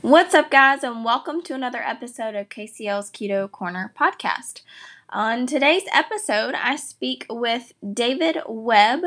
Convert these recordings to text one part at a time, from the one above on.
What's up, guys, and welcome to another episode of KCL's Keto Corner podcast. On today's episode, I speak with David Webb.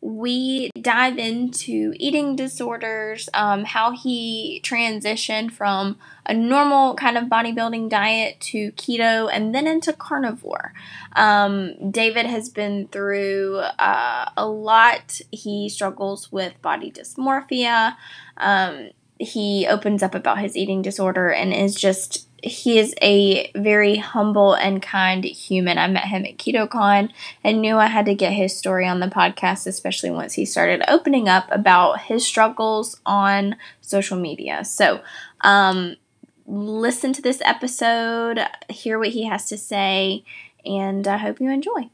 We dive into eating disorders, um, how he transitioned from a normal kind of bodybuilding diet to keto and then into carnivore. Um, David has been through uh, a lot. He struggles with body dysmorphia. Um, he opens up about his eating disorder and is just he is a very humble and kind human. I met him at KetoCon and knew I had to get his story on the podcast, especially once he started opening up about his struggles on social media. So, um, listen to this episode, hear what he has to say, and I hope you enjoy.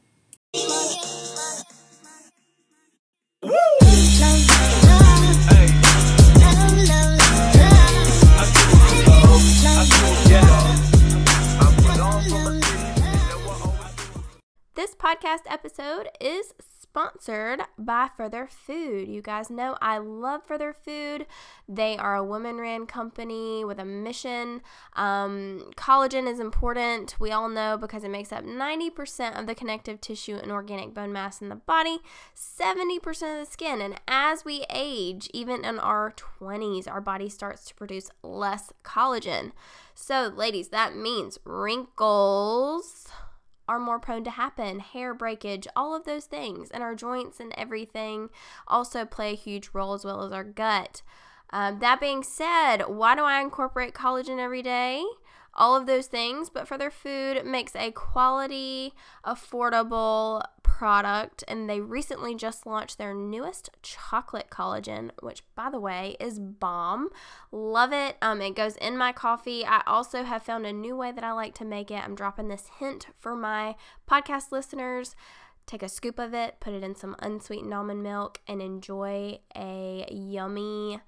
This podcast episode is sponsored by Further Food. You guys know I love Further Food. They are a woman ran company with a mission. Um, collagen is important, we all know, because it makes up 90% of the connective tissue and organic bone mass in the body, 70% of the skin. And as we age, even in our 20s, our body starts to produce less collagen. So, ladies, that means wrinkles are more prone to happen, hair breakage, all of those things, and our joints and everything also play a huge role as well as our gut. Um, that being said, why do I incorporate collagen every day? All of those things, but Further Food makes a quality, affordable product, and they recently just launched their newest chocolate collagen, which, by the way, is bomb. Love it. Um, it goes in my coffee. I also have found a new way that I like to make it. I'm dropping this hint for my podcast listeners. Take a scoop of it, put it in some unsweetened almond milk, and enjoy a yummy,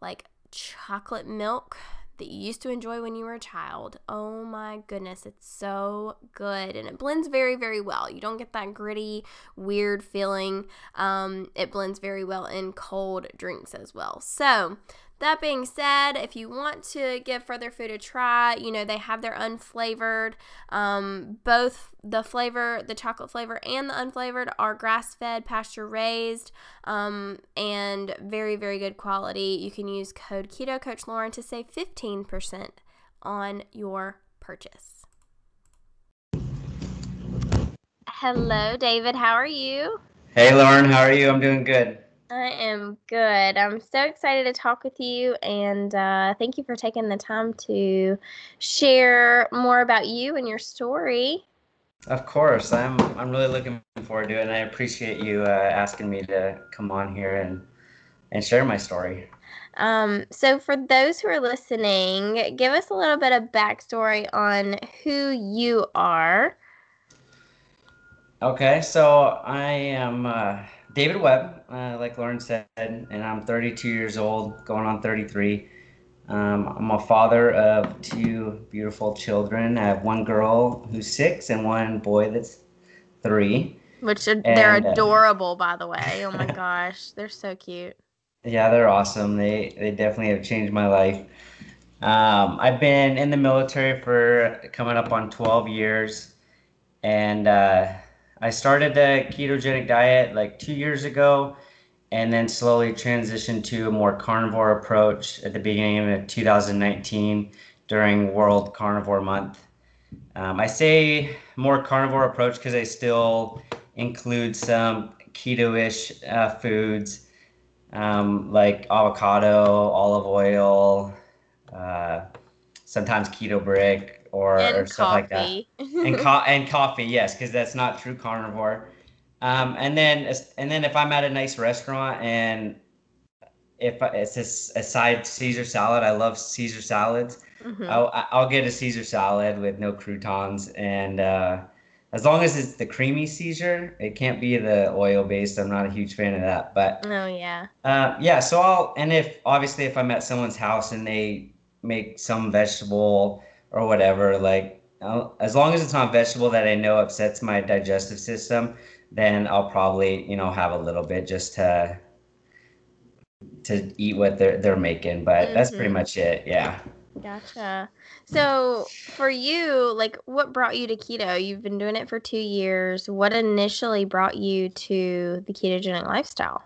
like chocolate milk that you used to enjoy when you were a child. Oh my goodness, it's so good. And it blends very, very well. You don't get that gritty, weird feeling. Um, it blends very well in cold drinks as well. So, that being said, if you want to give Further Food a try, you know, they have their unflavored. Um, both the flavor, the chocolate flavor, and the unflavored are grass fed, pasture raised, um, and very, very good quality. You can use code Keto Coach Lauren to save 15% on your purchase. Hello, David. How are you? Hey, Lauren. How are you? I'm doing good. I am good. I'm so excited to talk with you, and uh, thank you for taking the time to share more about you and your story. Of course, I'm. I'm really looking forward to it, and I appreciate you uh, asking me to come on here and and share my story. Um, so, for those who are listening, give us a little bit of backstory on who you are. Okay, so I am. Uh, David Webb, uh, like Lauren said, and I'm 32 years old, going on 33. Um, I'm a father of two beautiful children. I have one girl who's six and one boy that's three. Which are, they're uh, adorable, uh, by the way. Oh my gosh, they're so cute. Yeah, they're awesome. They they definitely have changed my life. Um, I've been in the military for coming up on 12 years, and uh, I started the ketogenic diet like two years ago and then slowly transitioned to a more carnivore approach at the beginning of 2019 during World Carnivore Month. Um, I say more carnivore approach because I still include some keto-ish uh, foods um, like avocado, olive oil, uh, sometimes keto brick, or, or stuff like that. and co- and coffee, yes, because that's not true carnivore. Um, and then and then if I'm at a nice restaurant and if it's a, a side Caesar salad, I love Caesar salads. Mm-hmm. I'll, I'll get a Caesar salad with no croutons and uh, as long as it's the creamy Caesar, it can't be the oil based. I'm not a huge fan of that, but oh yeah, uh, yeah. So I'll and if obviously if I'm at someone's house and they make some vegetable or whatever. Like as long as it's not vegetable that I know upsets my digestive system, then I'll probably you know have a little bit just to to eat what they're they're making. But mm-hmm. that's pretty mm-hmm. much it. Yeah. Gotcha. So for you, like what brought you to keto? You've been doing it for two years. What initially brought you to the ketogenic lifestyle?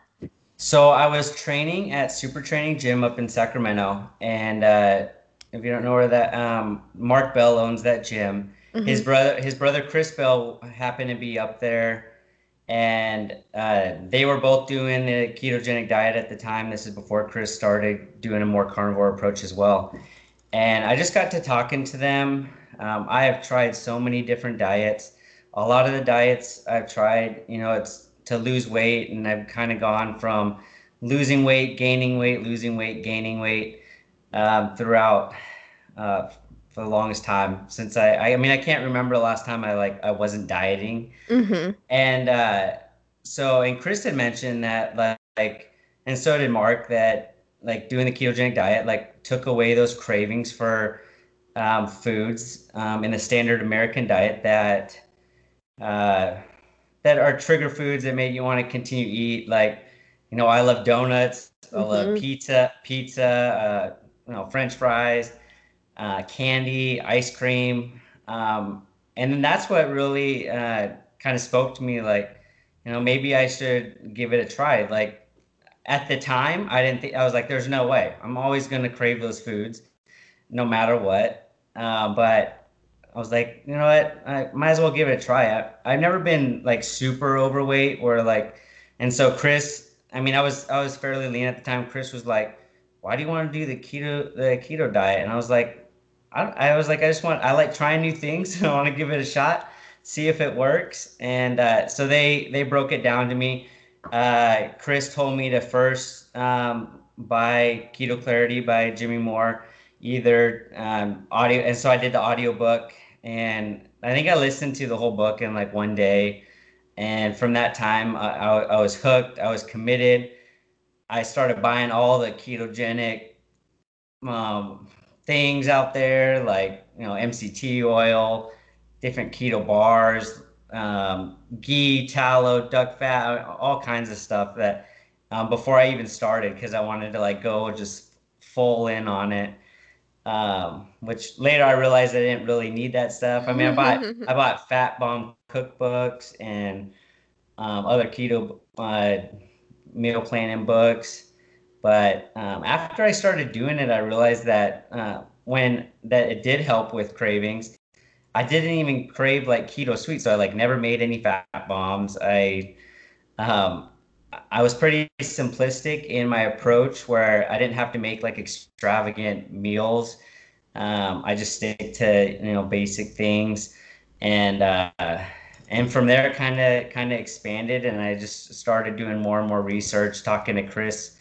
So I was training at Super Training Gym up in Sacramento, and uh, if you don't know where that, um, Mark Bell owns that gym. Mm-hmm. His brother, his brother Chris Bell, happened to be up there, and uh, they were both doing the ketogenic diet at the time. This is before Chris started doing a more carnivore approach as well. And I just got to talking to them. Um, I have tried so many different diets. A lot of the diets I've tried, you know, it's to lose weight, and I've kind of gone from losing weight, gaining weight, losing weight, gaining weight um, throughout uh, for the longest time since I, I, I mean I can't remember the last time I like I wasn't dieting mm-hmm. and uh, so and Kristen mentioned that like and so did Mark that like doing the ketogenic diet like took away those cravings for um, foods um, in the standard American diet that uh, that are trigger foods that made you want to continue to eat. Like, you know, I love donuts, mm-hmm. I love mm-hmm. pizza, pizza, uh, you know, French fries, uh, candy, ice cream, um, and then that's what really uh, kind of spoke to me. Like, you know, maybe I should give it a try. Like at the time, I didn't think I was like, there's no way. I'm always going to crave those foods, no matter what. Uh, but I was like, you know what? I might as well give it a try. I, I've never been like super overweight or like, and so Chris, I mean, I was I was fairly lean at the time. Chris was like, why do you want to do the keto the keto diet? And I was like, I, I was like, I just want I like trying new things. and I want to give it a shot, see if it works. And uh, so they they broke it down to me uh, Chris told me to first um, buy Keto Clarity by Jimmy Moore, either um, audio, and so I did the audio book, and I think I listened to the whole book in like one day, and from that time I, I, I was hooked. I was committed. I started buying all the ketogenic um, things out there, like you know MCT oil, different keto bars, um, ghee, tallow, duck fat, all kinds of stuff that um, before I even started because I wanted to like go just full in on it. Um, which later I realized I didn't really need that stuff. I mean, I bought I bought Fat Bomb cookbooks and um, other keto uh, meal planning books. But um, after I started doing it, I realized that uh, when that it did help with cravings I didn't even crave like keto sweet, so I like never made any fat bombs. I um I was pretty simplistic in my approach where I didn't have to make like extravagant meals. Um, I just stick to you know basic things, and uh, and from there kind of kind of expanded, and I just started doing more and more research, talking to Chris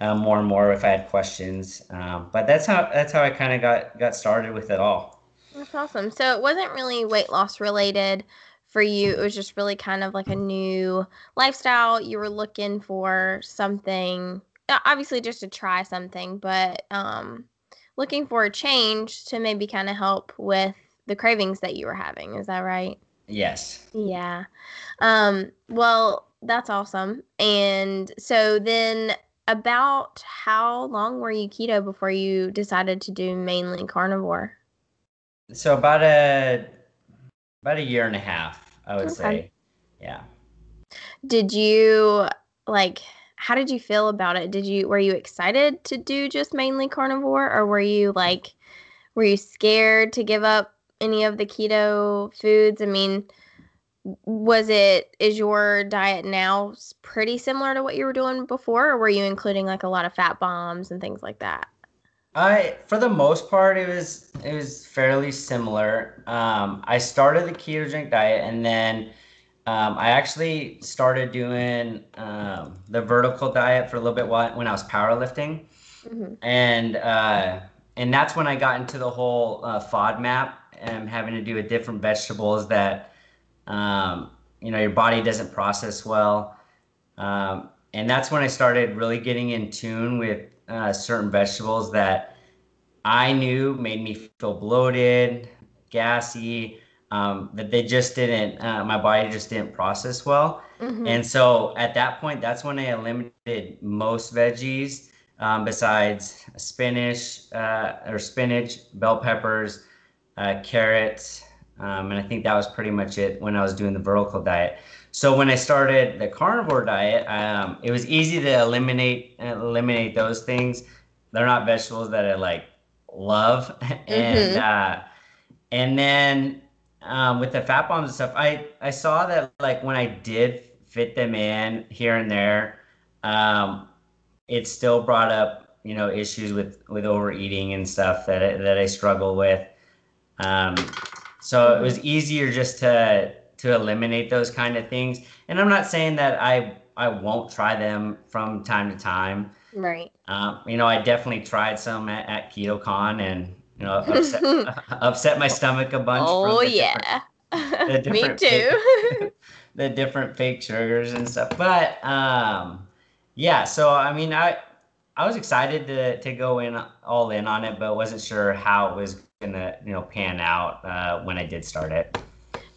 uh, more and more if I had questions. Um, but that's how that's how I kind of got got started with it all. That's awesome. So it wasn't really weight loss related for you. It was just really kind of like a new lifestyle. You were looking for something, obviously just to try something, but um, looking for a change to maybe kind of help with the cravings that you were having. Is that right? Yes. Yeah. Um, well, that's awesome. And so then about how long were you keto before you decided to do mainly carnivore? So about a about a year and a half, I would okay. say. Yeah. Did you like how did you feel about it? Did you were you excited to do just mainly carnivore or were you like were you scared to give up any of the keto foods? I mean, was it is your diet now pretty similar to what you were doing before or were you including like a lot of fat bombs and things like that? I, for the most part, it was it was fairly similar. Um, I started the ketogenic diet, and then um, I actually started doing um, the vertical diet for a little bit while, when I was powerlifting, mm-hmm. and uh, and that's when I got into the whole uh, FODMAP and having to do with different vegetables that um, you know your body doesn't process well, um, and that's when I started really getting in tune with uh, certain vegetables that I knew made me feel bloated, gassy, um, that they just didn't, uh, my body just didn't process well. Mm-hmm. And so at that point, that's when I eliminated most veggies. um, besides spinach uh, or spinach, bell peppers, uh, carrots, um, and I think that was pretty much it when I was doing the vertical diet. So when I started the carnivore diet, um, it was easy to eliminate eliminate those things. They're not vegetables that I like love, and mm-hmm. uh, and then um, with the fat bombs and stuff, I I saw that like when I did fit them in here and there, um, it still brought up you know issues with with overeating and stuff that I, that I struggle with. Um, so it was easier just to to eliminate those kind of things. And I'm not saying that I I won't try them from time to time. Right. Um, you know, I definitely tried some at, at KetoCon and you know upset, upset my stomach a bunch. Oh yeah. Me too. The different fake sugars and stuff, but um, yeah. So I mean, I I was excited to to go in all in on it, but wasn't sure how it was gonna you know pan out uh, when I did start it.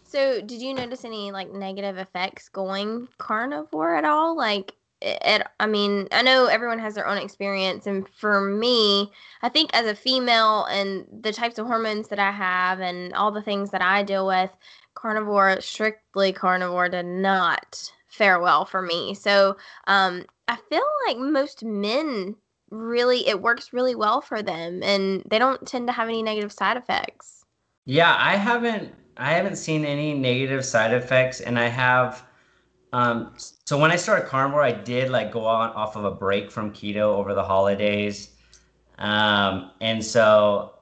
So, did you notice any like negative effects going carnivore at all? Like, it, I mean, I know everyone has their own experience, and for me, I think as a female and the types of hormones that I have and all the things that I deal with, carnivore, strictly carnivore, did not fare well for me. So, um, I feel like most men really it works really well for them and they don't tend to have any negative side effects. Yeah, I haven't I haven't seen any negative side effects and I have um so when I started carnivore I did like go on off of a break from keto over the holidays. Um and so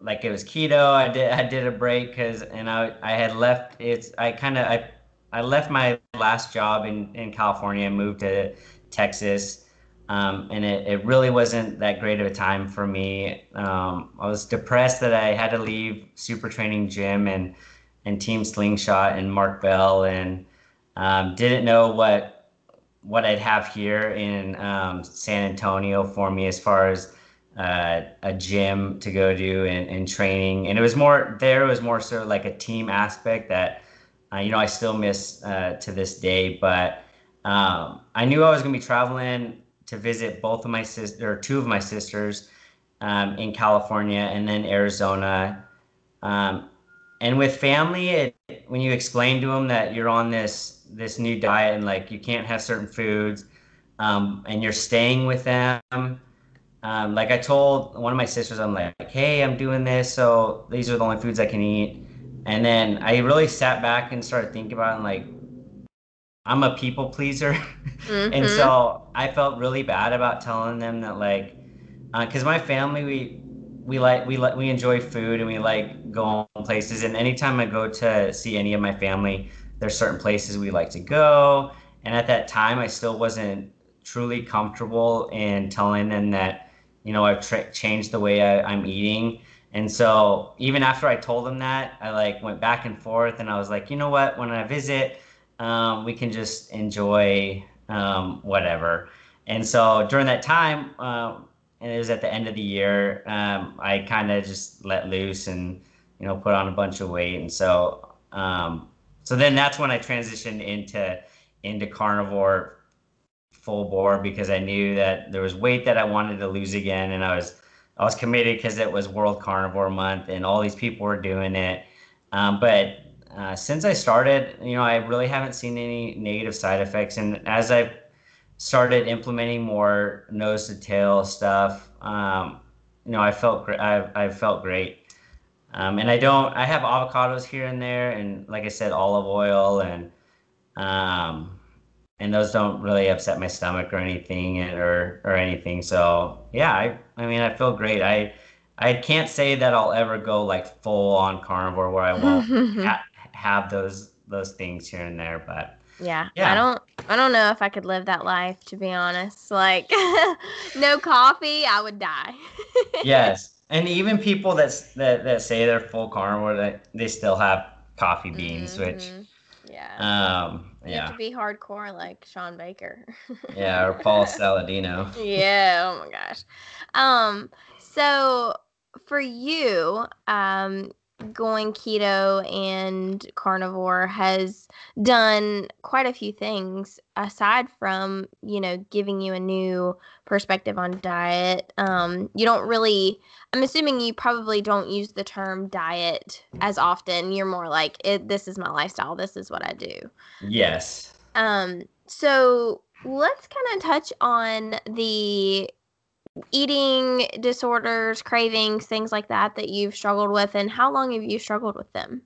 like it was keto, I did I did a break cuz and I I had left it's I kind of I I left my last job in in California and moved to Texas um, and it, it really wasn't that great of a time for me. Um, I was depressed that I had to leave Super Training Gym and and Team Slingshot and Mark Bell and um, didn't know what what I'd have here in um, San Antonio for me as far as uh, a gym to go to and, and training. And it was more there was more sort of like a team aspect that uh, you know I still miss uh, to this day, but. Um, I knew I was going to be traveling to visit both of my sisters or two of my sisters um, in California and then Arizona. Um, and with family, it, when you explain to them that you're on this this new diet and like you can't have certain foods, um, and you're staying with them. Um, like I told one of my sisters, I'm like, hey, I'm doing this, so these are the only foods I can eat. And then I really sat back and started thinking about it and like, I'm a people pleaser. Mm-hmm. and so I felt really bad about telling them that like because uh, my family we we like we like we enjoy food and we like going places and anytime I go to see any of my family there's certain places we like to go and at that time I still wasn't truly comfortable in telling them that you know I've tra- changed the way I, I'm eating and so even after I told them that I like went back and forth and I was like you know what when I visit um, we can just enjoy um, whatever. And so during that time, uh, and it was at the end of the year, um, I kind of just let loose and you know put on a bunch of weight, and so um, so then that's when I transitioned into into carnivore full bore because I knew that there was weight that I wanted to lose again, and I was I was committed because it was World Carnivore Month and all these people were doing it. Um, but uh, since I started, you know, I really haven't seen any negative side effects. And as I've started implementing more nose to tail stuff, um, you know, I felt. I felt great. Um, and I don't. I have avocados here and there, and like I said, olive oil, and um, and those don't really upset my stomach or anything, or or anything. So yeah, I I mean, I feel great. I I can't say that I'll ever go like full on carnivore where I won't have those those things here and there, but yeah, yeah. I don't I don't know if I could live that life to be honest. Like no coffee, I would die. yes. And even people that that that say they're full carnivore, that they still have coffee beans, mm-hmm. which yeah. Um you yeah. have to be hardcore like Shawn Baker. yeah, or Paul Saladino. yeah, oh my gosh. Um so for you, um going keto and carnivore has done quite a few things aside from you know giving you a new perspective on diet. Um, you don't really i'm assuming you probably don't use the term diet as often. You're more like it, this is my lifestyle. This is what i do. Yes. Um so let's kind of touch on the eating disorders, cravings, things like that that you've struggled with, and how long have you struggled with them?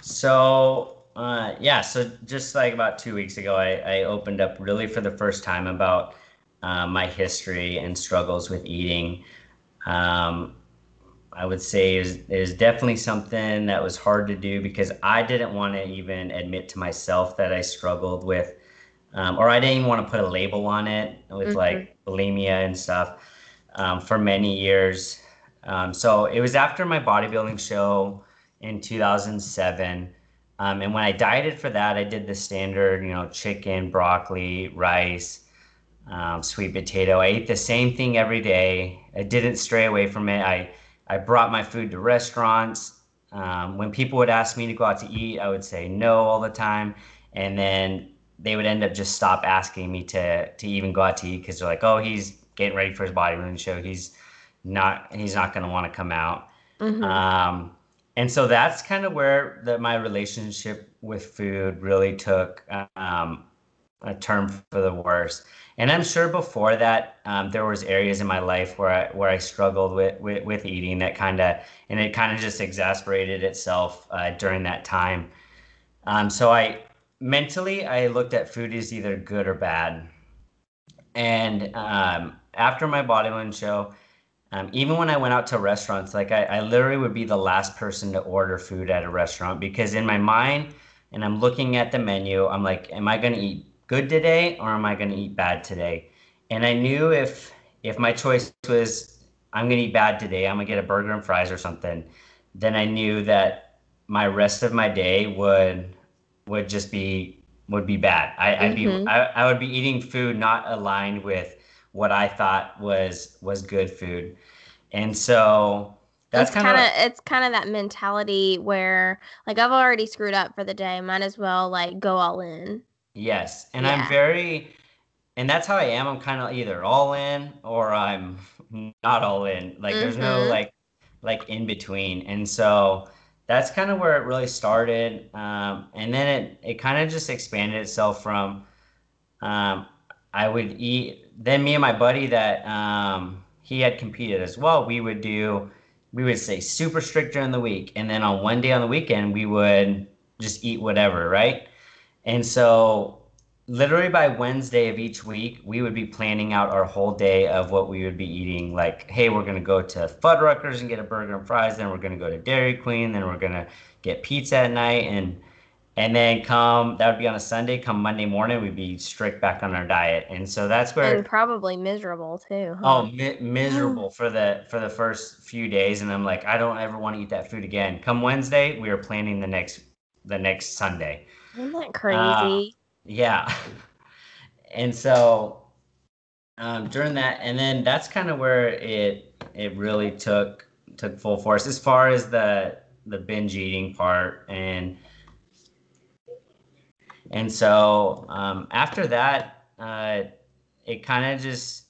So, uh, yeah, so just like about two weeks ago, I, I opened up really for the first time about uh, my history and struggles with eating. Um, I would say is is definitely something that was hard to do because I didn't want to even admit to myself that I struggled with um, or I didn't even want to put a label on it with mm-hmm. like bulimia and stuff um, for many years. Um, so it was after my bodybuilding show in 2007. Um, and when I dieted for that, I did the standard, you know, chicken, broccoli, rice, um, sweet potato. I ate the same thing every day. I didn't stray away from it. I, I brought my food to restaurants. Um, when people would ask me to go out to eat, I would say no all the time. And then they would end up just stop asking me to to even go out to eat because they're like, oh, he's getting ready for his bodybuilding show. He's not he's not going to want to come out. Mm-hmm. Um, and so that's kind of where the, my relationship with food really took um, a turn for the worse. And I'm sure before that, um, there was areas in my life where I where I struggled with with, with eating that kind of, and it kind of just exasperated itself uh, during that time. Um, so I mentally, I looked at food as either good or bad. And um, after my bodybuilding show, um, even when I went out to restaurants, like I, I literally would be the last person to order food at a restaurant because in my mind, and I'm looking at the menu, I'm like, am I going to eat good today or am I going to eat bad today? And I knew if if my choice was I'm going to eat bad today, I'm going to get a burger and fries or something, then I knew that my rest of my day would would just be would be bad. I, would mm-hmm. be I, I would be eating food not aligned with what I thought was was good food, and so that's kind of it's kind of that mentality where like I've already screwed up for the day, might as well like go all in. Yes, and yeah. I'm very, and that's how I am. I'm kind of either all in or I'm not all in. Like mm-hmm. there's no mm-hmm. like like in between, and so that's kind of where it really started. Um, and then it, it kind of just expanded itself from um, I would eat, then me and my buddy that um, he had competed as well, we would do, we would say super strict during the week. And then on one day on the weekend, we would just eat whatever, right? And so literally by Wednesday of each week, we would be planning out our whole day of what we would be eating. Like, hey, we're gonna go to Fuddruckers and get a burger and fries. Then we're gonna go to Dairy Queen. Then we're gonna get pizza at night, and and then come that would be on a Sunday. Come Monday morning, we'd be strict back on our diet, and so that's where and probably miserable too. Huh? Oh, mi- miserable for the for the first few days, and I'm like, I don't ever want to eat that food again. Come Wednesday, we are planning the next the next Sunday. Isn't that crazy? Uh, yeah. and so um, during that, and then that's kind of where it it really took took full force. As far as the the binge eating part and and so um, after that uh, it kind of just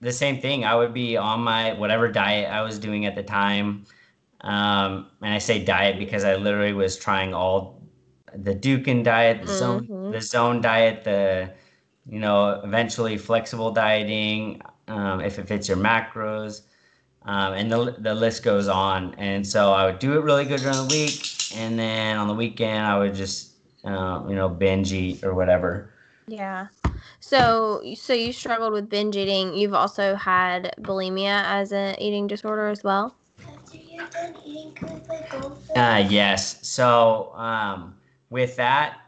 the same thing. I would be on my whatever diet i was doing at the time. Um, and i say diet because i literally was trying all the Dukan diet, the mm-hmm. zone, the zone diet, the you know eventually flexible dieting um, if it fits your macros, um, and the the list goes on. And so I would do it really good during the week, and then on the weekend I would just uh, you know binge eat or whatever. Yeah. So, so you struggled with binge eating. You've also had bulimia as an eating disorder as well. Uh, yes. So, um, with that,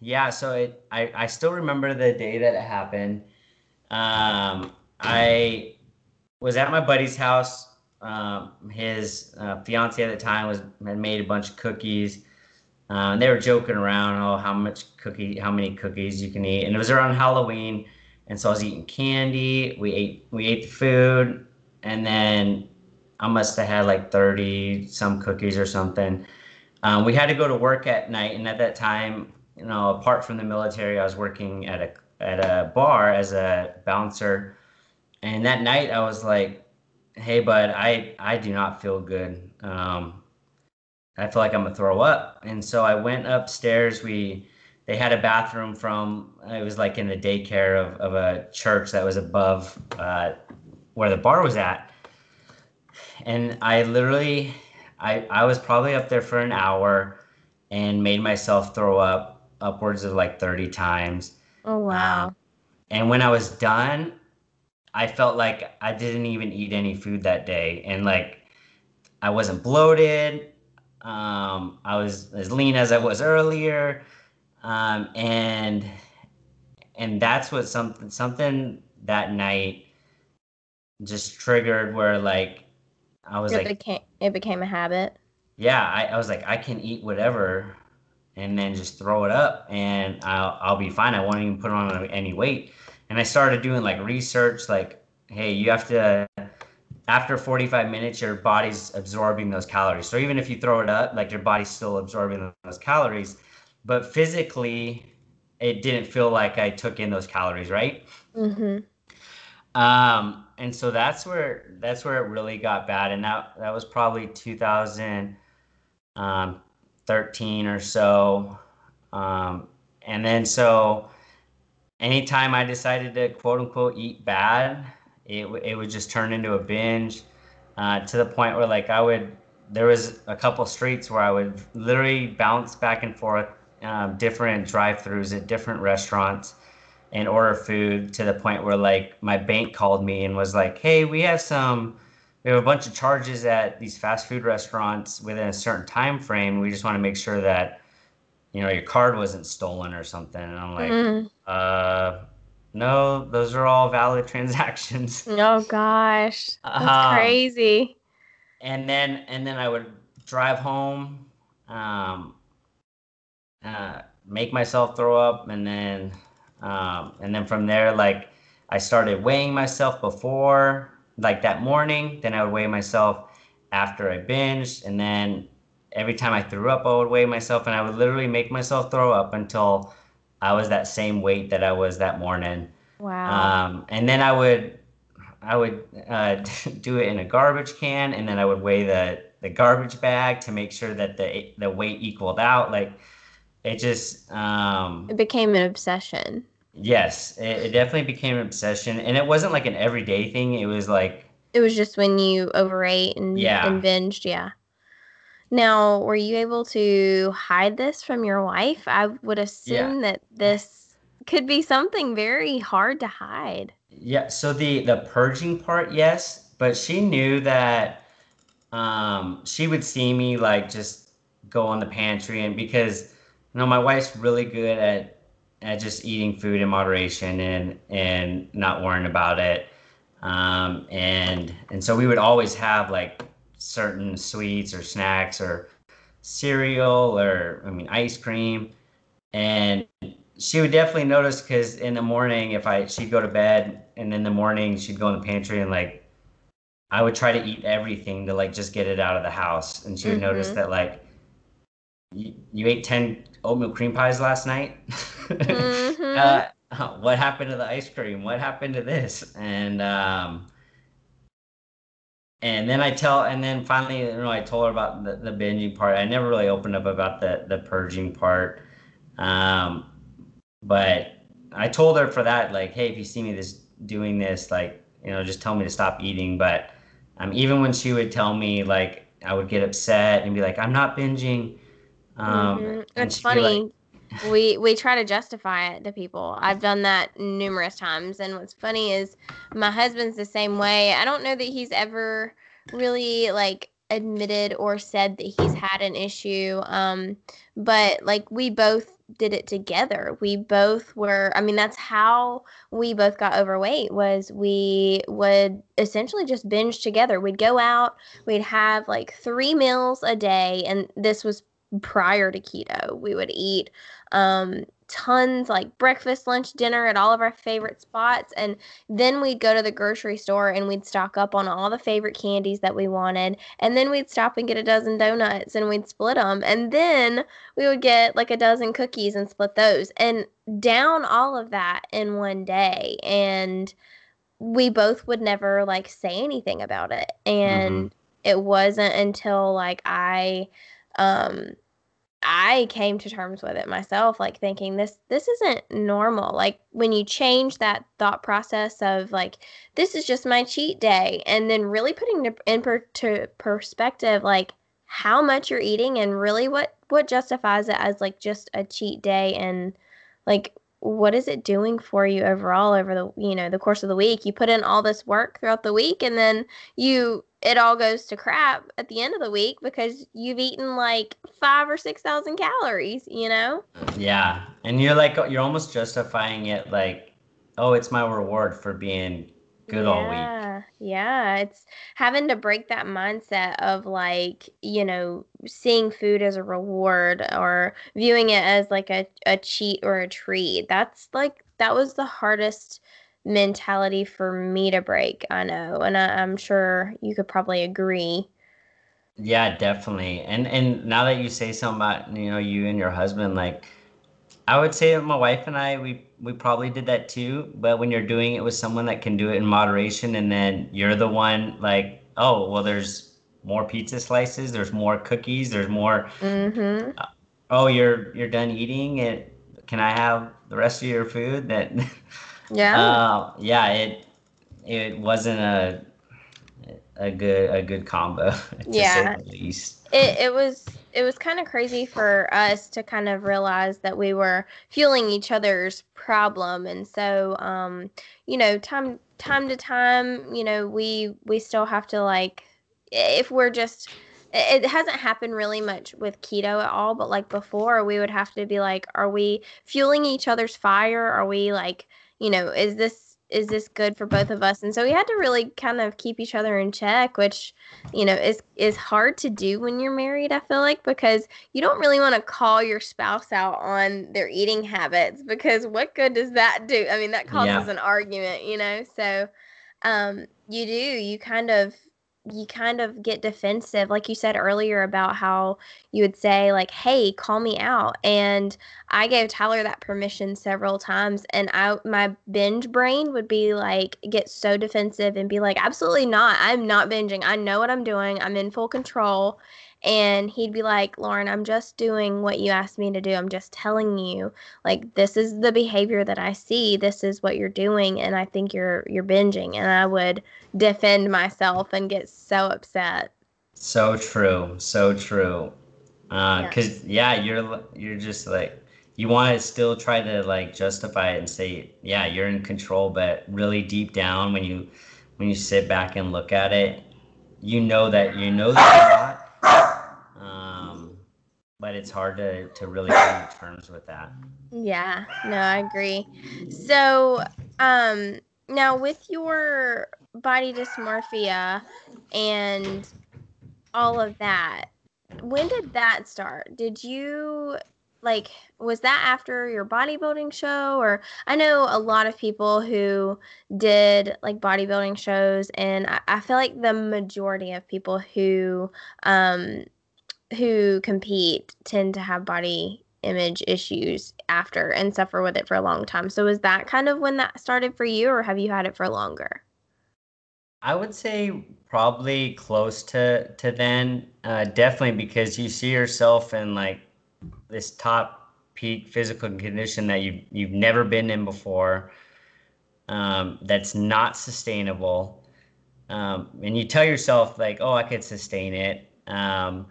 yeah, so it I, I still remember the day that it happened. Um, I was at my buddy's house. Um, his uh, fiance at the time was had made a bunch of cookies. Uh, and they were joking around, oh, how much cookie, how many cookies you can eat, and it was around Halloween, and so I was eating candy. We ate, we ate the food, and then I must have had like 30 some cookies or something. Um, we had to go to work at night, and at that time, you know, apart from the military, I was working at a at a bar as a bouncer. And that night, I was like, "Hey, bud, I I do not feel good. Um, I feel like I'm gonna throw up." And so I went upstairs. We they had a bathroom from it was like in the daycare of, of a church that was above uh, where the bar was at and i literally I, I was probably up there for an hour and made myself throw up upwards of like 30 times. Oh wow. um, and when i was done i felt like i didn't even eat any food that day. And like i wasn't bloated. Um, i was as lean as i was earlier. Um, and and that's what something something that night just triggered where like I was it like, became it became a habit. yeah, I, I was like, I can eat whatever and then just throw it up and I'll I'll be fine. I won't even put on any weight. And I started doing like research, like, hey, you have to after 45 minutes your body's absorbing those calories. So even if you throw it up, like your body's still absorbing those calories. But physically it didn't feel like I took in those calories, right? Mm-hmm. Um, and so that's where that's where it really got bad, and that that was probably 2013 or so. Um, and then so anytime I decided to quote unquote eat bad, it it would just turn into a binge uh, to the point where like I would there was a couple streets where I would literally bounce back and forth um, different drive-throughs at different restaurants and order food to the point where like my bank called me and was like, "Hey, we have some we have a bunch of charges at these fast food restaurants within a certain time frame. We just want to make sure that you know your card wasn't stolen or something." And I'm like, Mm. "Uh, no, those are all valid transactions." Oh gosh, that's Um, crazy. and then and then I would drive home, um, uh, make myself throw up, and then um, and then from there, like I started weighing myself before, like that morning. Then I would weigh myself after I binged, and then every time I threw up, I would weigh myself, and I would literally make myself throw up until I was that same weight that I was that morning. Wow. Um, and then I would I would uh, do it in a garbage can, and then I would weigh the the garbage bag to make sure that the the weight equaled out. Like it just um, it became an obsession. Yes, it, it definitely became an obsession, and it wasn't like an everyday thing. It was like It was just when you overate and, Yeah. and binged, yeah. Now, were you able to hide this from your wife? I would assume that this could be something very hard to hide. Yeah, so the the purging part, yes, but she knew that um she would see me like just go in the pantry and because you know my wife's really good at at just eating food in moderation and and not worrying about it. Um and and so we would always have like certain sweets or snacks or cereal or I mean ice cream and she would definitely notice because in the morning if i she'd go to bed and in the morning she'd go in the pantry and like i would try to eat everything to like just get it out of the house and she would notice Mhm. that like you, you ate 10 oatmeal cream pies last night Mhm. uh, what happened to the ice cream what happened to this and um and then I tell, and then finally, you know, I told her about the, the binging part. I never really opened up about the the purging part, um, but I told her for that, like, hey, if you see me this doing this, like, you know, just tell me to stop eating. But um, even when she would tell me, like, I would get upset and be like, I'm not binging. Um, Mhm. It's she'd like- funny. we we try to justify it to people. I've done that numerous times, and what's funny is my husband's the same way. I don't know that he's ever really like admitted or said that he's had an issue, um, but like we both did it together. We both were. I mean, that's how we both got overweight. Was we would essentially just binge together. We'd go out. We'd have like three meals a day, and this was prior to keto. We would eat um, tons like breakfast, lunch, dinner at all of our favorite spots. And then we'd go to the grocery store and we'd stock up on all the favorite candies that we wanted. And then we'd stop and get a dozen donuts and we'd split them. And then we would get like a dozen cookies and split those and down all of that in one day. And we both would never like say anything about it. And mm-hmm. it wasn't until like I, um, I came to terms with it myself, like thinking this this isn't normal. Like when you change that thought process of like this is just my cheat day, and then really putting in per, to perspective like how much you're eating and really what what justifies it as like just a cheat day and like what is it doing for you overall over the you know the course of the week? You put in all this work throughout the week and then you it all goes to crap at the end of the week because you've eaten like five or six thousand calories you know? Yeah and you're like you're almost justifying it like oh it's my reward for being good yeah, all week. Yeah, it's having to break that mindset of like, you know, seeing food as a reward or viewing it as like a, a cheat or a treat. That's like, that was the hardest mentality for me to break, I know. And I, I'm sure you could probably agree. Yeah, definitely. And and now that you say something about, you know, you and your husband, like I would say that my wife and I, we we probably did that too. But when you're doing it with someone that can do it in moderation, and then you're the one like, oh, well, there's more pizza slices, there's more cookies, there's more. Mm-hmm. Uh, oh, you're you're done eating it. Can I have the rest of your food? That. Yeah. Uh, yeah. It it wasn't a a good a good combo. yeah. It it was it was kind of crazy for us to kind of realize that we were fueling each other's problem and so um you know time time to time you know we we still have to like if we're just it hasn't happened really much with keto at all but like before we would have to be like are we fueling each other's fire are we like you know is this is this good for both of us? And so we had to really kind of keep each other in check which you know is is hard to do when you're married i feel like because you don't really want to call your spouse out on their eating habits because what good does that do? I mean that causes yeah. an argument you know? So um you do you kind of you kind of get defensive like you said earlier about how you would say like hey call me out and i gave tyler that permission several times and i my binge brain would be like get so defensive and be like absolutely not i'm not binging i know what i'm doing i'm in full control and he'd be like lauren i'm just doing what you asked me to do. I'm just telling you like this is the behavior that i see. This is what you're doing and i think you're you're binging. And i would defend myself and get so upset. So true. So true. Uh because yeah. yeah you're you're just like you want to still try to like justify it and say yeah you're in control but really deep down when you when you sit back and look at it you know that you know that you're but it's hard to, to really come to terms with that. Yeah, no, I agree. So, um, now with your body dysmorphia and all of that, when did that start? Did you like was that after your bodybuilding show or i know a lot of people who did like bodybuilding shows and i, I feel like the majority of people who um who compete tend to have body image issues after and suffer with it for a long time. So was that kind of when that started for you or have you had it for longer? I would say probably close to to then. Uh, definitely because you see yourself in like this top peak physical condition that you you've never been in before. Um, that's not sustainable. Um, and you tell yourself like, oh, I could sustain it. Um,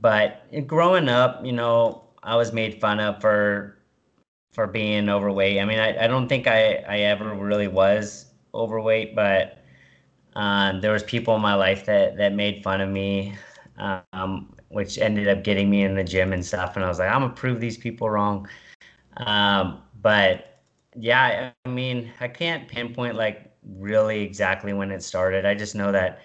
but growing up, you know, I was made fun of for for being overweight. I mean, I, I don't think I, I ever really was overweight, but um, there was people in my life that, that made fun of me, um, which ended up getting me in the gym and stuff. And I was like, I'm gonna prove these people wrong. Um, but yeah, I mean, I can't pinpoint like really exactly when it started. I just know that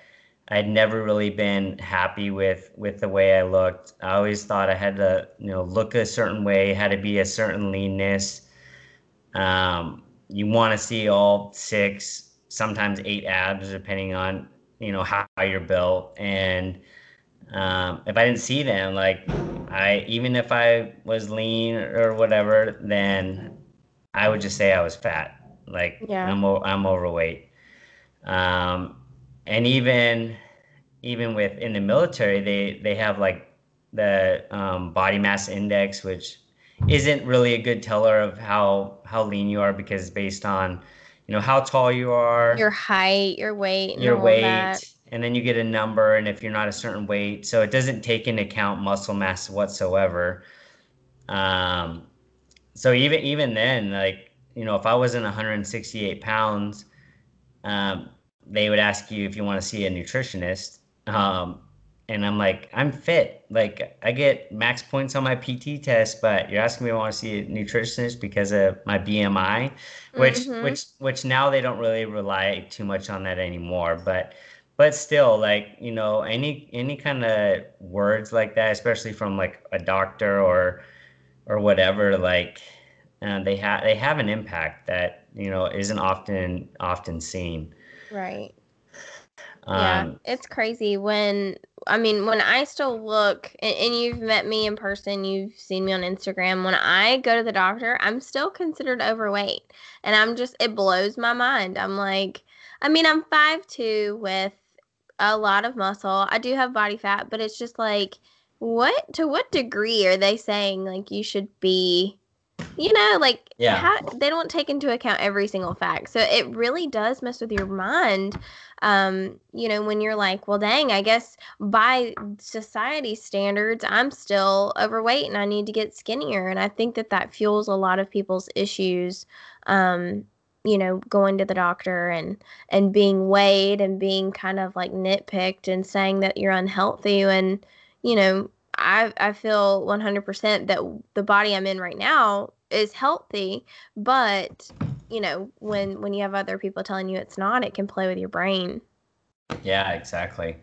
I'd never really been happy with with the way I looked. I always thought I had to, you know, look a certain way, had to be a certain leanness. Um, you want to see all six, sometimes eight abs, depending on you know how, how you're built. And um, if I didn't see them, like I even if I was lean or whatever, then I would just say I was fat. Like yeah. I'm I'm overweight. Um, and even even with in the military, they they have like the um, body mass index, which isn't really a good teller of how how lean you are because based on you know how tall you are, your height, your weight, your weight, and then you get a number. And if you're not a certain weight, so it doesn't take into account muscle mass whatsoever. Um, so even even then, like you know, if I wasn't 168 pounds, um, they would ask you if you want to see a nutritionist. Um, and I'm like, I'm fit. Like I get max points on my PT test, but you're asking me if I want to see a nutritionist because of my BMI, which mm-hmm. which which now they don't really rely too much on that anymore. But but still, like you know, any any kind of words like that, especially from like a doctor or or whatever, like uh, they have they have an impact that you know isn't often often seen. Right. Um, yeah, it's crazy when I mean when I still look and, and, you've met me in person, you've seen me on Instagram. When I go to the doctor, I'm still considered overweight, and I'm just it blows my mind. I'm like, I mean, I'm five two with a lot of muscle. I do have body fat, but it's just like, what to what degree are they saying like you should be you know like yeah. how, they don't take into account every single fact. So it really does mess with your mind um you know when you're like well dang i guess by society standards i'm still overweight and i need to get skinnier. And i think that that fuels a lot of people's issues um you know going to the doctor and and being weighed and being kind of like nitpicked and saying that you're unhealthy and you know I I feel 100% that the body I'm in right now is healthy, but you know, when when you have other people telling you it's not, it can play with your brain. Yeah, exactly.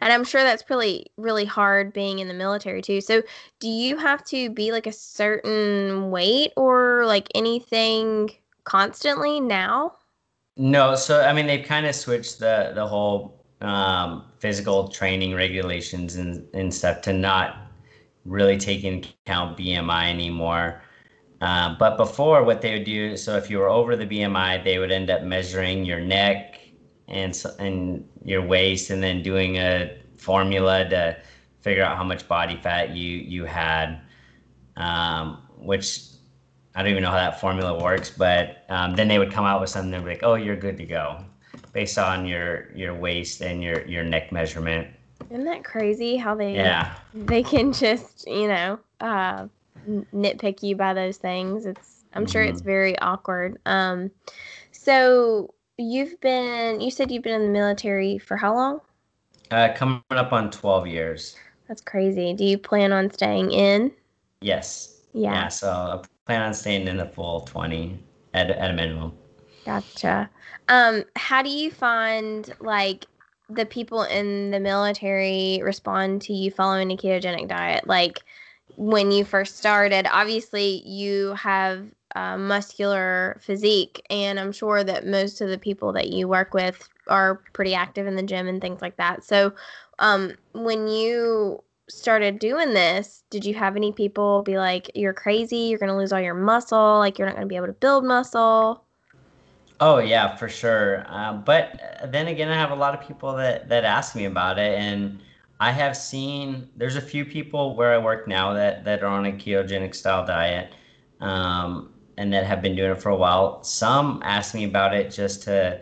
And I'm sure that's really really hard being in the military too. So, do you have to be like a certain weight or like anything constantly now? No, so I mean they've kind of switched the the whole um, physical training regulations and, and stuff to not really take into account BMI anymore. Um, but before, what they would do, so if you were over the BMI, they would end up measuring your neck and and your waist, and then doing a formula to figure out how much body fat you you had. Um, which I don't even know how that formula works, but um, then they would come out with something and be like, "Oh, you're good to go," based on your your waist and your your neck measurement. Isn't that crazy how they yeah they can just you know uh, nitpick you by those things. It's I'm sure mm-hmm. it's very awkward. Um, so you've been you said you've been in the military for how long? Uh, coming up on 12 years. That's crazy. Do you plan on staying in? Yes. Yeah. Yeah. So plan on staying in the full 20 at at a minimum. Gotcha. Um, how do you find like the people in the military respond to you following a ketogenic diet? Like when you first started, obviously you have a muscular physique, and I'm sure that most of the people that you work with are pretty active in the gym and things like that. So, um, when you started doing this, did you have any people be like, "You're crazy. You're gonna lose all your muscle. Like you're not gonna be able to build muscle"? Oh yeah, for sure. Uh, but then again, I have a lot of people that that ask me about it, and I have seen there's a few people where I work now that that are on a ketogenic style diet, um, and that have been doing it for a while. Some ask me about it just to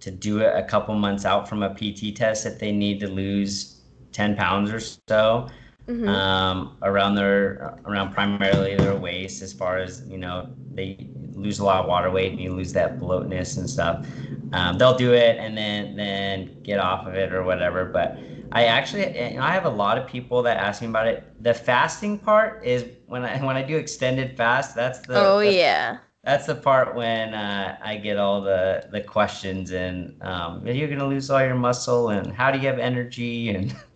to do it a couple months out from a PT test if they need to lose ten pounds or so. Mm-hmm. Um, around their around primarily their waist as far as you know they lose a lot of water weight and you lose that bloatness and stuff um, they'll do it and then then get off of it or whatever but I actually I have a lot of people that ask me about it. The fasting part is when I when I do extended fast. That's the oh yeah. that's the part when uh, I get all the the questions and um, you're gonna lose all your muscle and how do you have energy and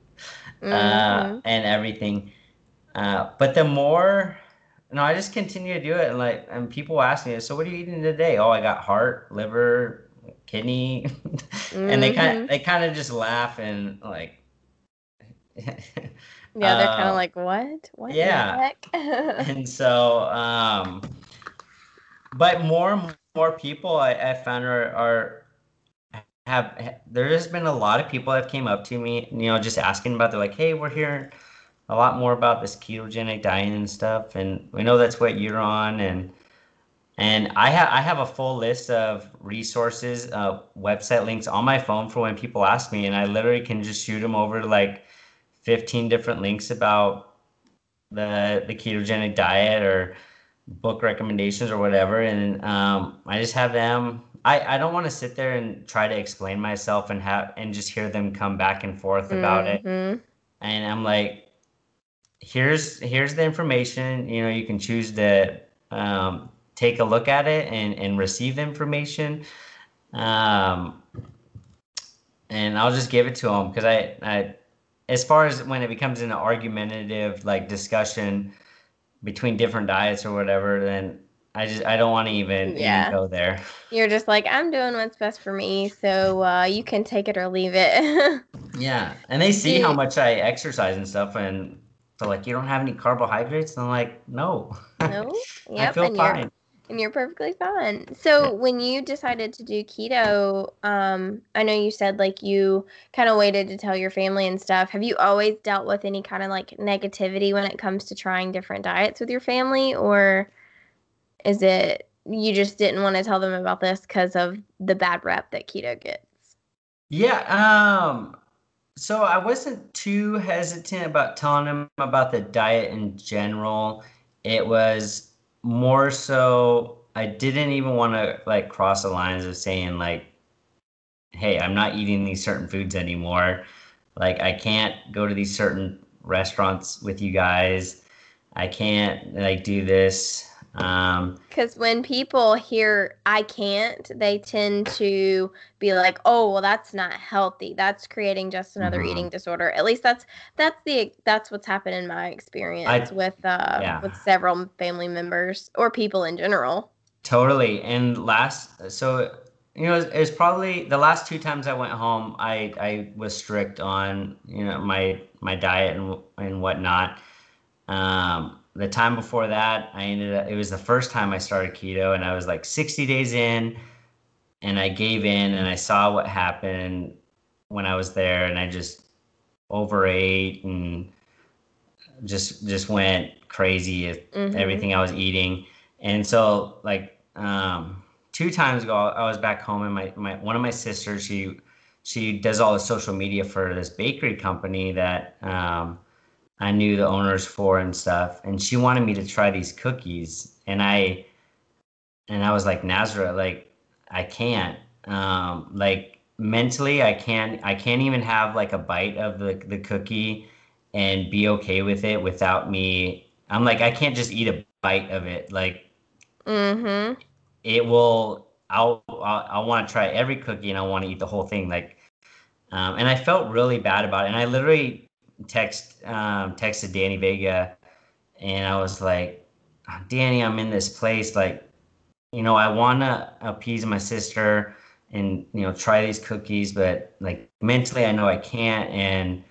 uh, mm-hmm. and everything. Uh, but the more, no, I just continue to do it and like and people ask me, so what are you eating today? Oh, I got heart, liver, kidney, mm-hmm. and they kind of they kind of just laugh and like. Yeah, they're kind of uh, like, what? What? Yeah. and so, um, but more and more people I, I found are, are have there has been a lot of people that came up to me, you know, just asking about. They're like, "Hey, we're hearing a lot more about this ketogenic diet and stuff, and we know that's what you're on." And and I have I have a full list of resources, uh, website links on my phone for when people ask me, and I literally can just shoot them over like 15 different links about the the ketogenic diet or book recommendations or whatever and um, i just have them i i don't want to sit there and try to explain myself and have and just hear them come back and forth about mm-hmm. it and i'm like here's here's the information you know you can choose to um, take a look at it and and receive information um, and i'll just give it to them because i i as far as when it becomes an argumentative like discussion between different diets or whatever, then I just I don't want to even, yeah. even go there. You're just like I'm doing what's best for me, so uh, you can take it or leave it. yeah, and they see how much I exercise and stuff, and they're like, "You don't have any carbohydrates," and I'm like, "No, no, yep, I feel and fine." and you're perfectly fine. So when you decided to do keto, um, I know you said like you kind of waited to tell your family and stuff. Have you always dealt with any kind of like negativity when it comes to trying different diets with your family, or is it you just didn't want to tell them about this because of the bad rep that keto gets? Yeah. Um. So I wasn't too hesitant about telling them about the diet in general. It was more so I didn't even want to like cross the lines of saying like, hey, I'm not eating these certain foods anymore. Like I can't go to these certain restaurants with you guys. I can't like do this. Um, because when people hear I can't, they tend to be like, "Oh, well, that's not healthy. That's creating just another mm-hmm. eating disorder." At least that's that's the that's what's happened in my experience I, with uh yeah. with several family members or people in general. Totally. And last, so you know, it was probably the last two times I went home. I I was strict on you know my my diet and and whatnot. Um, the time before that, I ended up, it was the first time I started keto and I was like 60 days in and I gave in and I saw what happened when I was there and I just overate and just just went crazy with mm-hmm. everything I was eating. And so like um, two times ago I was back home and my, my one of my sisters she she does all the social media for this bakery company that um, I knew the owners for and stuff, and she wanted me to try these cookies, and I, and I was like Nazareth, like I can't, um, like mentally I can't, I can't even have like a bite of the the cookie, and be okay with it without me. I'm like I can't just eat a bite of it, like. Mm-hmm. It will. I'll. I'll I want to try every cookie, and I want to eat the whole thing, like. Um, and I felt really bad about it, and I literally text um, texted Danny Vega, and I was like, Danny, I'm in this place. Like, you know, I want to appease my sister and you know try these cookies, but like mentally, I know I can't. And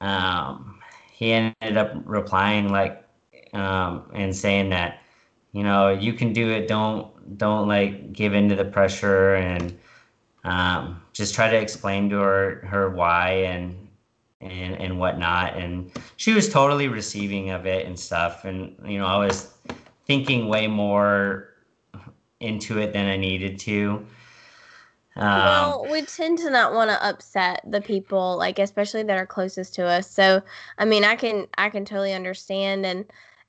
um, he ended up replying like um, and saying that you know you can do it. Don't don't like give in to the pressure and um, just try to explain to her her why and and and whatnot. And she was totally receiving of it and stuff. And you know i was thinking way more into it than i needed to. Um, well we tend to not want to upset the people like especially that are closest to us. So i mean i can i can totally understand. And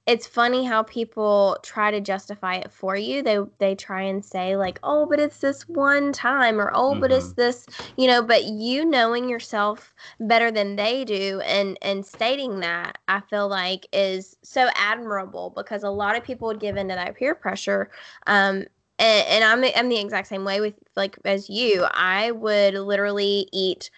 it's funny how people try to justify it for you. They they try and say like, "Oh, but it's this one time," or "Oh, mm-hmm. but it's mm-hmm. this," you know. But you knowing yourself better than they do, and and stating that, I feel like is so admirable because a lot of people would give into that peer pressure. Um, and, and I'm I'm the exact same way with like as you. I would literally eat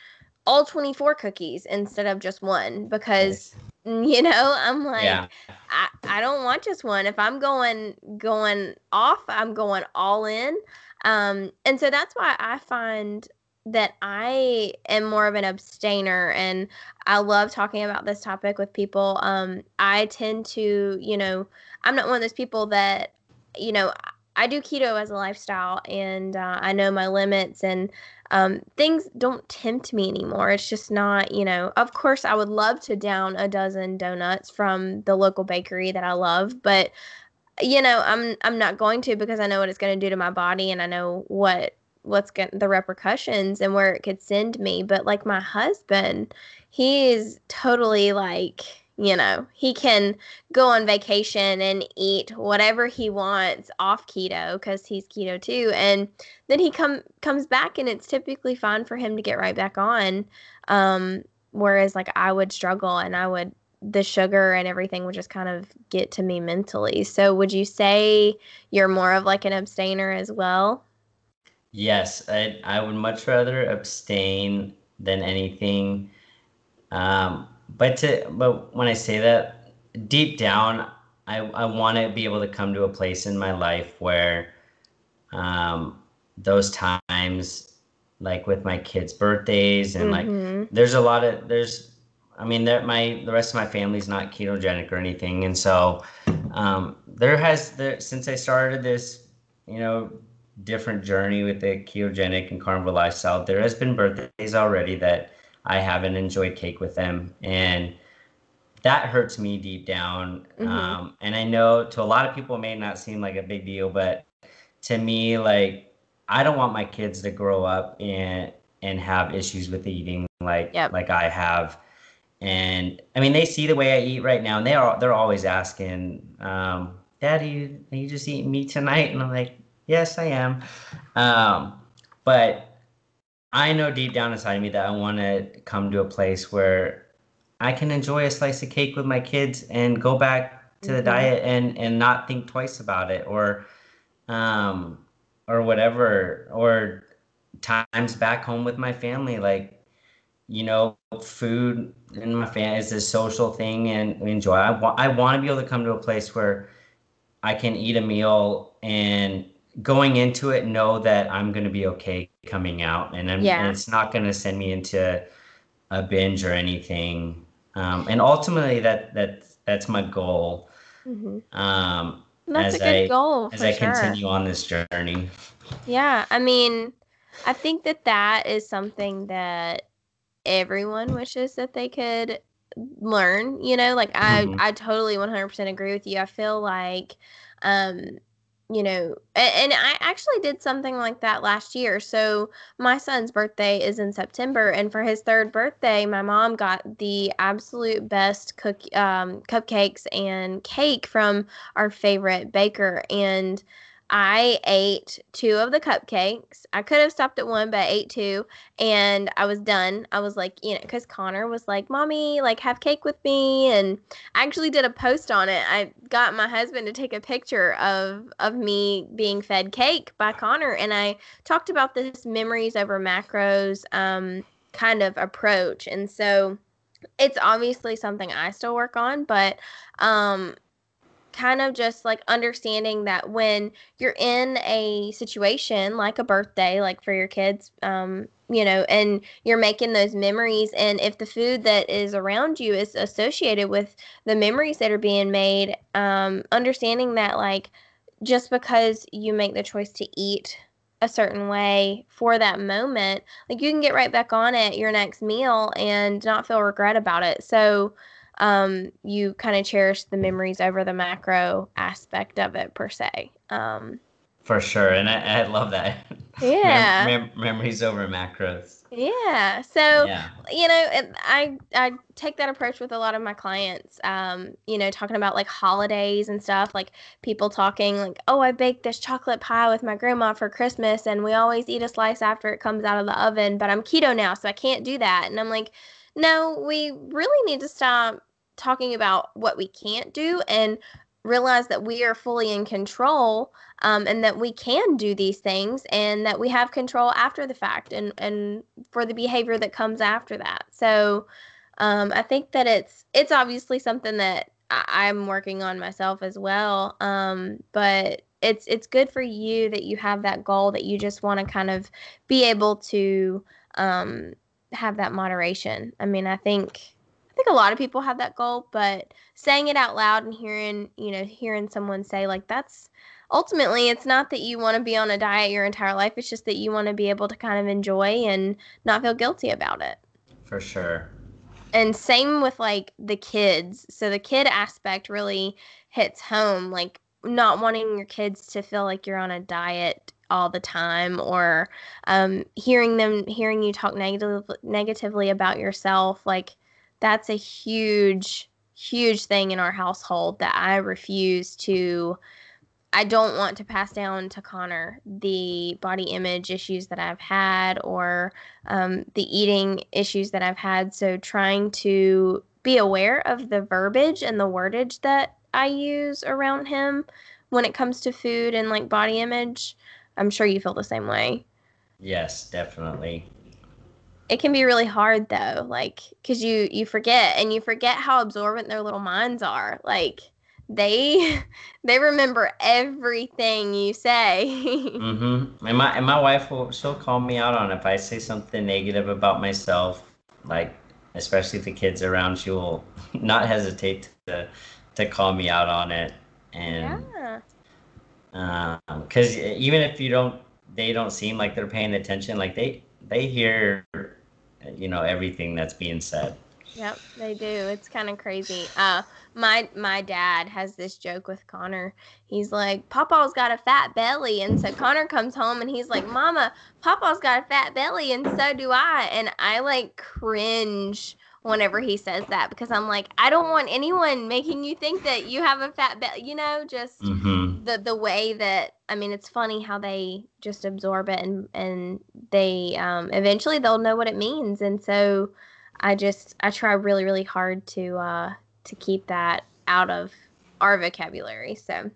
all 24 cookies instead of just one because you know i'm like yeah. I, I don't want just one. If i'm going going off i'm going all in. Um and so that's why i find that i am more of an abstainer and i love talking about this topic with people. Um i tend to you know i'm not one of those people that you know i do keto as a lifestyle and uh, i know my limits and um, things don't tempt me anymore. It's just not, you know, of course, I would love to down a dozen donuts from the local bakery that I love, but you know, I'm I'm not going to because I know what it's going to do to my body and I know what what's going the repercussions and where it could send me. But like my husband, he is totally like you know he can go on vacation and eat whatever he wants off keto because he's keto too and then he come comes back and it's typically fine for him to get right back on um, whereas like i would struggle and i would the sugar and everything would just kind of get to me mentally. So would you say you're more of like an abstainer as well? Yes i, I would much rather abstain than anything um, but to but when I say that, deep down, I I want to be able to come to a place in my life where, um, those times, like with my kids' birthdays and mm-hmm. like, there's a lot of there's, I mean, there my the rest of my family's not ketogenic or anything, and so, um, there has there since I started this, you know, different journey with the ketogenic and carnivore lifestyle, there has been birthdays already that I haven't enjoyed cake with them. And that hurts me deep down. Mm-hmm. Um, and I know to a lot of people, it may not seem like a big deal, but to me, like, I don't want my kids to grow up and and have issues with eating like yep. like I have. And I mean, they see the way I eat right now, and they are they're always asking, um, "Daddy, are you just eating meat tonight?" And I'm like, "Yes, I am." Um, but I know deep down inside of me that I want to come to a place where I can enjoy a slice of cake with my kids and go back to mm-hmm. the diet and and not think twice about it or um or whatever or times back home with my family like you know food in my family is a social thing and we enjoy I, wa- I want to be able to come to a place where I can eat a meal and going into it know that I'm going to be okay coming out and, yeah. and it's not going to send me into a binge or anything. Um, and ultimately that, that, that's my goal. Mm-hmm. Um, that's a good I, goal as I sure. continue on this journey. Yeah. I mean, I think that that is something that everyone wishes that they could learn, you know, like I, mm-hmm. I totally 100% agree with you. I feel like, um, you know, and, I actually did something like that last year. So my son's birthday is in September, and for his third birthday, my mom got the absolute best cook um, cupcakes and cake from our favorite baker, and I ate two of the cupcakes. I could have stopped at one, but I ate two and I was done. I was like, you know, because Connor was like, Mommy, like, have cake with me. And I actually did a post on it. I got my husband to take a picture of, of me being fed cake by Connor. And I talked about this memories over macros um, kind of approach. And so it's obviously something I still work on, but um, kind of just like understanding that when you're in a situation like a birthday, like for your kids, um, you know, and you're making those memories, and if the food that is around you is associated with the memories that are being made, um, understanding that like just because you make the choice to eat a certain way for that moment, like you can get right back on it your next meal and not feel regret about it. So, um, you kind of cherish the memories over the macro aspect of it per se. Um, For sure, and I, I love that. Yeah. Mem- mem- memories over macros. Yeah. So, Yeah. you know, I I take that approach with a lot of my clients. Um, you know, talking about like holidays and stuff, like people talking like, "Oh, I baked this chocolate pie with my grandma for Christmas and we always eat a slice after it comes out of the oven, but I'm keto now, so I can't do that." And I'm like, "No, we really need to stop talking about what we can't do and realize that we are fully in control um, and that we can do these things and that we have control after the fact and, and for the behavior that comes after that. So um, I think that it's it's obviously something that I, am working on myself as well. Um, but it's it's good for you that you have that goal that you just want to kind of be able to um, have that moderation. I mean, I think think a lot of people have that goal, but saying it out loud and hearing you know hearing someone say like that's ultimately it's not that you want to be on a diet your entire life it's just that you want to be able to kind of enjoy and not feel guilty about it For sure. and same with like the kids so the kid aspect really hits home like not wanting your kids to feel like you're on a diet all the time or um, hearing them hearing you talk negative, negatively about yourself like that's a huge huge thing in our household that i refuse to I don't want to pass down to Connor the body image issues that I've had or um, the eating issues that I've had. So, trying to be aware of the verbiage and the wordage that I use around him when it comes to food and like body image. I'm sure you feel the same way. Yes, definitely. It can be really hard though, like, because you, you forget and you forget how absorbent their little minds are. Like, they they remember everything you say. Mm-hmm. And my and my wife will she'll call me out on if I say something negative about myself, like especially if the kids around, she will not hesitate to to call me out on it. And yeah. because even if you don't, they don't seem like they're paying attention. Like they they hear, you know, everything that's being said. Yep, they do. It's kind of crazy. Uh, my my dad has this joke with Connor. He's like, Papa's got a fat belly, and so Connor comes home and he's like, Mama, Papa's got a fat belly, and so do I. And I like cringe whenever he says that because I'm like, I don't want anyone making you think that you have a fat belly. You know, just Mm-hmm. The the way that I mean, it's funny how they just absorb it and and they um, eventually they'll know what it means, and so. I just I try really really hard to uh, to keep that out of our vocabulary. So,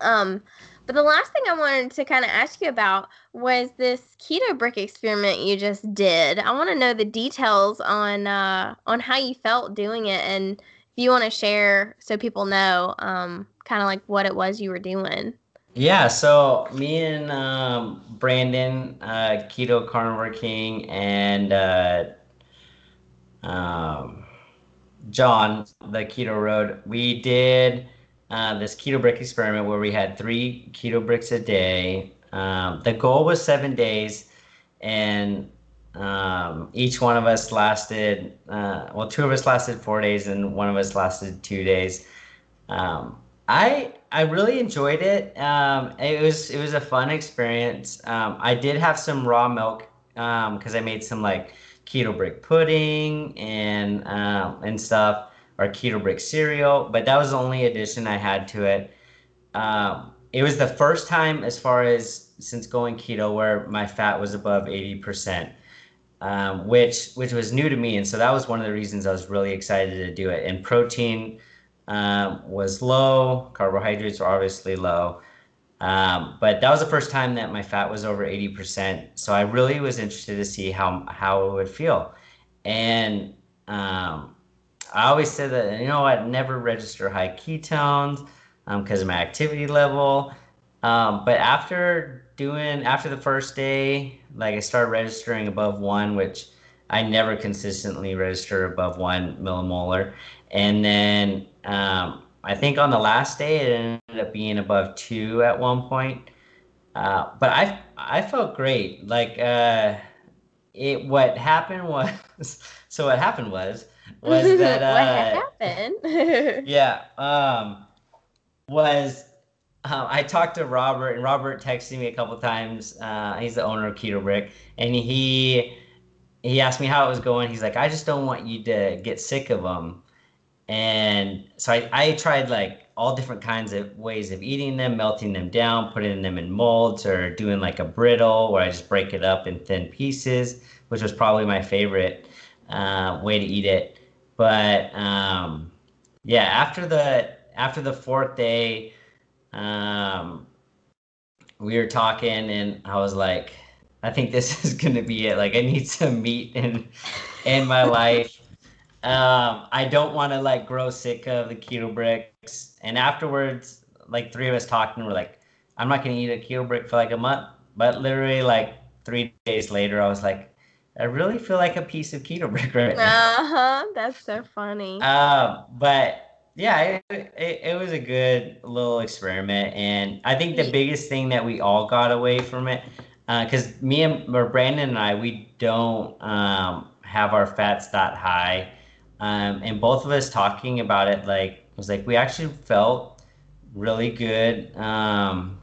um, but the last thing I wanted to kind of ask you about was this keto brick experiment you just did. I want to know the details on uh, on how you felt doing it, and if you want to share so people know, um, kind of like what it was you were doing. Yeah, so me and um, Brandon, uh, Keto Carnivore King, and uh, um, John, the Keto Road, we did uh, this keto brick experiment where we had three keto bricks a day. Um, the goal was seven days, and um, each one of us lasted, uh, well, two of us lasted four days, and one of us lasted two days. Um, I I really enjoyed it. Um, it was it was a fun experience. Um, I did have some raw milk because I made some like keto brick pudding and um, and stuff or keto brick cereal, but that was the only addition I had to it. Um, it was the first time, as far as since going keto, where my fat was above eighty percent, um, which which was new to me, and so that was one of the reasons I was really excited to do it. And protein um, was low, carbohydrates were obviously low. Um, but that was the first time that my fat was over 80%. So I really was interested to see how, how it would feel. And um, I always said that, you know, I'd never register high ketones because of my activity level. Um, but after doing, after the first day, like I started registering above one, which I never consistently register above one millimolar. And then um, I think on the last day it ended up being above two at one point. Uh, but I I felt great. Like uh, it. What happened was so what happened was was that uh, what happened? yeah um, was uh, I talked to Robert, and Robert texted me a couple times. Uh, he's the owner of Keto Brick, and he he asked me how it was going. He's like, I just don't want you to get sick of them. And so I, I tried like all different kinds of ways of eating them, melting them down, putting them in molds, or doing like a brittle where I just break it up in thin pieces, which was probably my favorite uh, way to eat it. But um, yeah, after the after the fourth day, um, we were talking, and I was like, I think this is gonna be it. Like, I need some meat in in my life. Um, I don't want to like grow sick of the keto bricks. And afterwards, like three of us talked, and we're like, I'm not gonna eat a keto brick for like a month. But literally, like three days later, I was like, I really feel like a piece of keto brick right now. Uh huh. That's so funny. Um, but yeah, it, it, it, was a good little experiment, and I think the biggest thing that we all got away from it, because uh, me and or Brandon and I, we don't um, have our fats that high, um, and both of us talking about it, like was like we actually felt really good, um,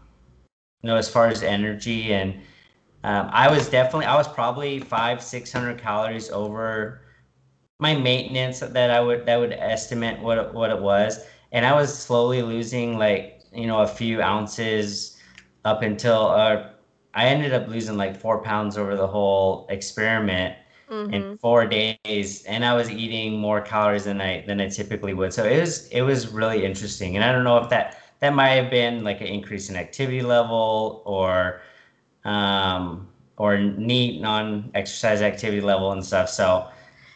you know, as far as energy, and um, I was definitely I was probably five six hundred calories over my maintenance that I would that would estimate what it, what it was, and I was slowly losing like you know a few ounces up until uh, I ended up losing like four pounds over the whole experiment mm-hmm. in four days, and I was eating more calories than I than I typically would. So it was it was really interesting, and I don't know if that that might have been like an increase in activity level or um, or NEAT non exercise activity level and stuff. So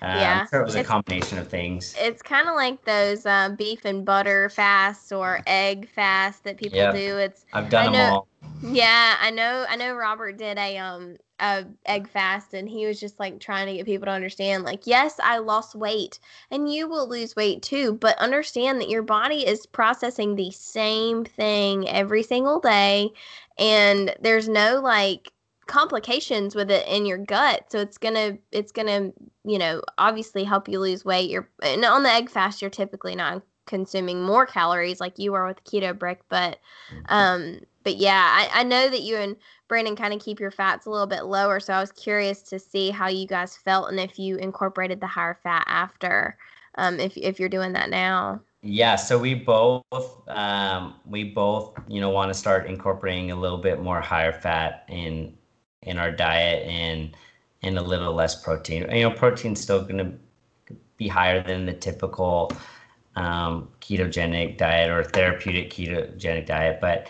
um, yeah, sure it was a combination of things. It's kind of like those uh, beef and butter fasts or egg fasts that people yep. do. It's I've done know, them all. Yeah, I know. I know. Robert did a um a egg fast, and he was just like trying to get people to understand, like, yes, I lost weight, and you will lose weight too, but understand that your body is processing the same thing every single day, and there's no like complications with it in your gut so it's gonna it's gonna you know obviously help you lose weight you're and on the egg fast you're typically not consuming more calories like you are with keto brick but mm-hmm. um but yeah I, I know that you and brandon kind of keep your fats a little bit lower so i was curious to see how you guys felt and if you incorporated the higher fat after um if, if you're doing that now yeah, so we both um, we both you know want to start incorporating a little bit more higher fat in in our diet and and a little less protein. You know, protein's still going to be higher than the typical um, ketogenic diet or therapeutic ketogenic diet, but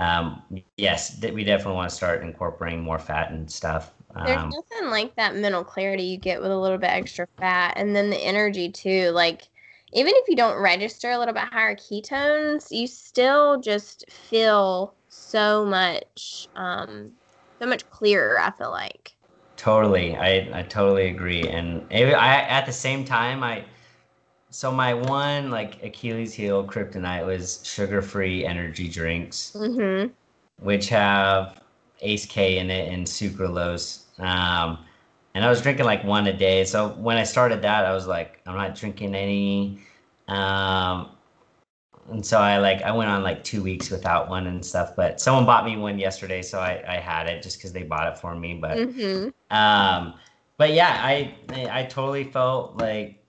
um, yes, we definitely want to start incorporating more fat and stuff. Um, There's nothing like that mental clarity you get with a little bit extra fat, and then the energy too. Like even if you don't register a little bit higher ketones, you still just feel so much um, so much clearer. I feel like. Totally, I I totally agree, and it, I at the same time I. So my one like Achilles heel kryptonite was sugar-free energy drinks, mm-hmm. which have Ace K in it and sucralose. Um, and I was drinking like one a day. So when I started that, I was like, I'm not drinking any. Um, and so I like I went on like two weeks without one and stuff. But someone bought me one yesterday, so I, I had it just because they bought it for me. But mm-hmm. um, but yeah, I I totally felt like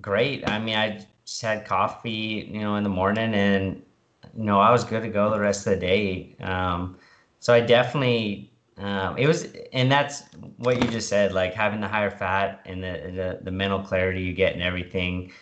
great. I mean, I just had coffee, you know, in the morning, and you know I was good to go the rest of the day. Um, so I definitely um, it was, and that's what you just said, like having the higher fat and the the, the mental clarity you get and everything.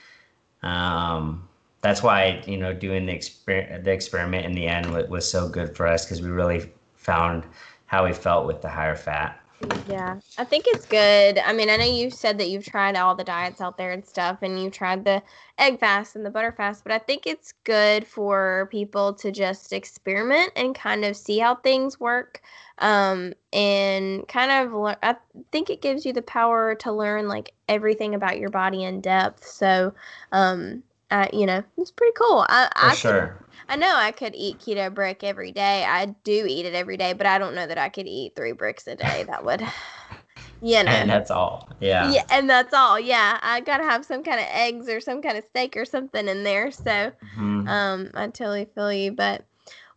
Um, that's why you know doing the exper- the experiment in the end was, was so good for us because we really found how we felt with the higher fat. Yeah, I think it's good. I mean, I know you said that you've tried all the diets out there and stuff, and you tried the egg fast and the butter fast, but I think it's good for people to just experiment and kind of see how things work. Um, and kind of, le- I think it gives you the power to learn like everything about your body in depth. So, um, uh, you know, it's pretty cool. I, For I sure. Could, I know I could eat keto brick every day. I do eat it every day, but I don't know that I could eat three bricks a day. That would, you know. And that's all. Yeah. Yeah, and that's all. Yeah, I gotta have some kind of eggs or some kind of steak or something in there. So, mm-hmm. um, I totally feel you. But,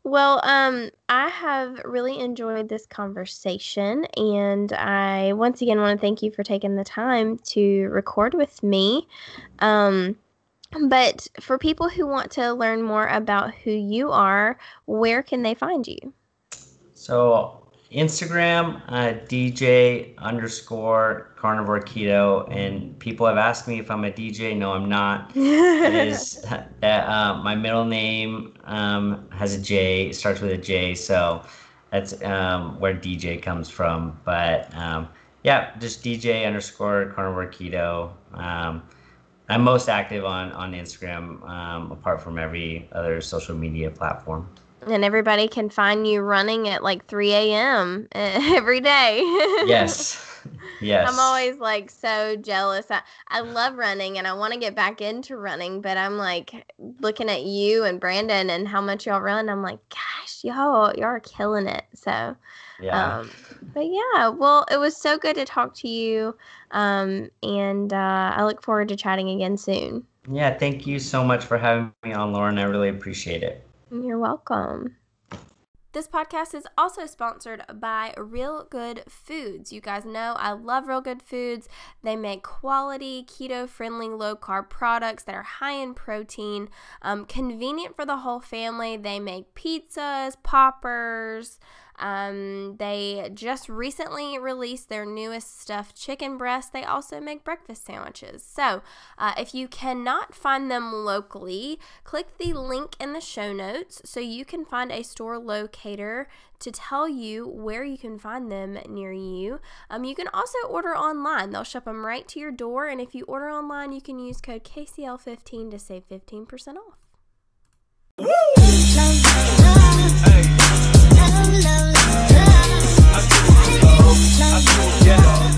Well, um, I have really enjoyed this conversation, and I once again want to thank you for taking the time to record with me. Um, but for people who want to learn more about who you are, where can they find you? So Instagram, uh, DJ underscore carnivore keto, and people have asked me if I'm a DJ. No, I'm not. it is that uh, my middle name um, has a J, it starts with a J, so that's um, where DJ comes from. But um, yeah, just DJ underscore carnivore keto. I'm most active on on Instagram, um, apart from every other social media platform and everybody can find you running at like 3 a.m. every day. yes. Yes. I'm always like so jealous. I, I love running and I want to get back into running, but I'm like looking at you and Brandon and how much y'all run. I'm like, gosh, y'all, y'all are killing it. So, yeah. Um, but yeah, well, it was so good to talk to you. Um, and uh, I look forward to chatting again soon. Yeah. Thank you so much for having me on, Lauren. I really appreciate it. You're welcome. This podcast is also sponsored by Real Good Foods. You guys know I love Real Good Foods. They make quality, keto friendly, low carb products that are high in protein, um, convenient for the whole family. They make pizzas, poppers, um, they just recently released their newest stuffed chicken breast. They also make breakfast sandwiches. So, uh, if you cannot find them locally, click the link in the show notes so you can find a store locator to tell you where you can find them near you. Um, you can also order online, they'll ship them right to your door. And if you order online, you can use code KCL15 to save 15% off. Woo! love, love, love. Yeah.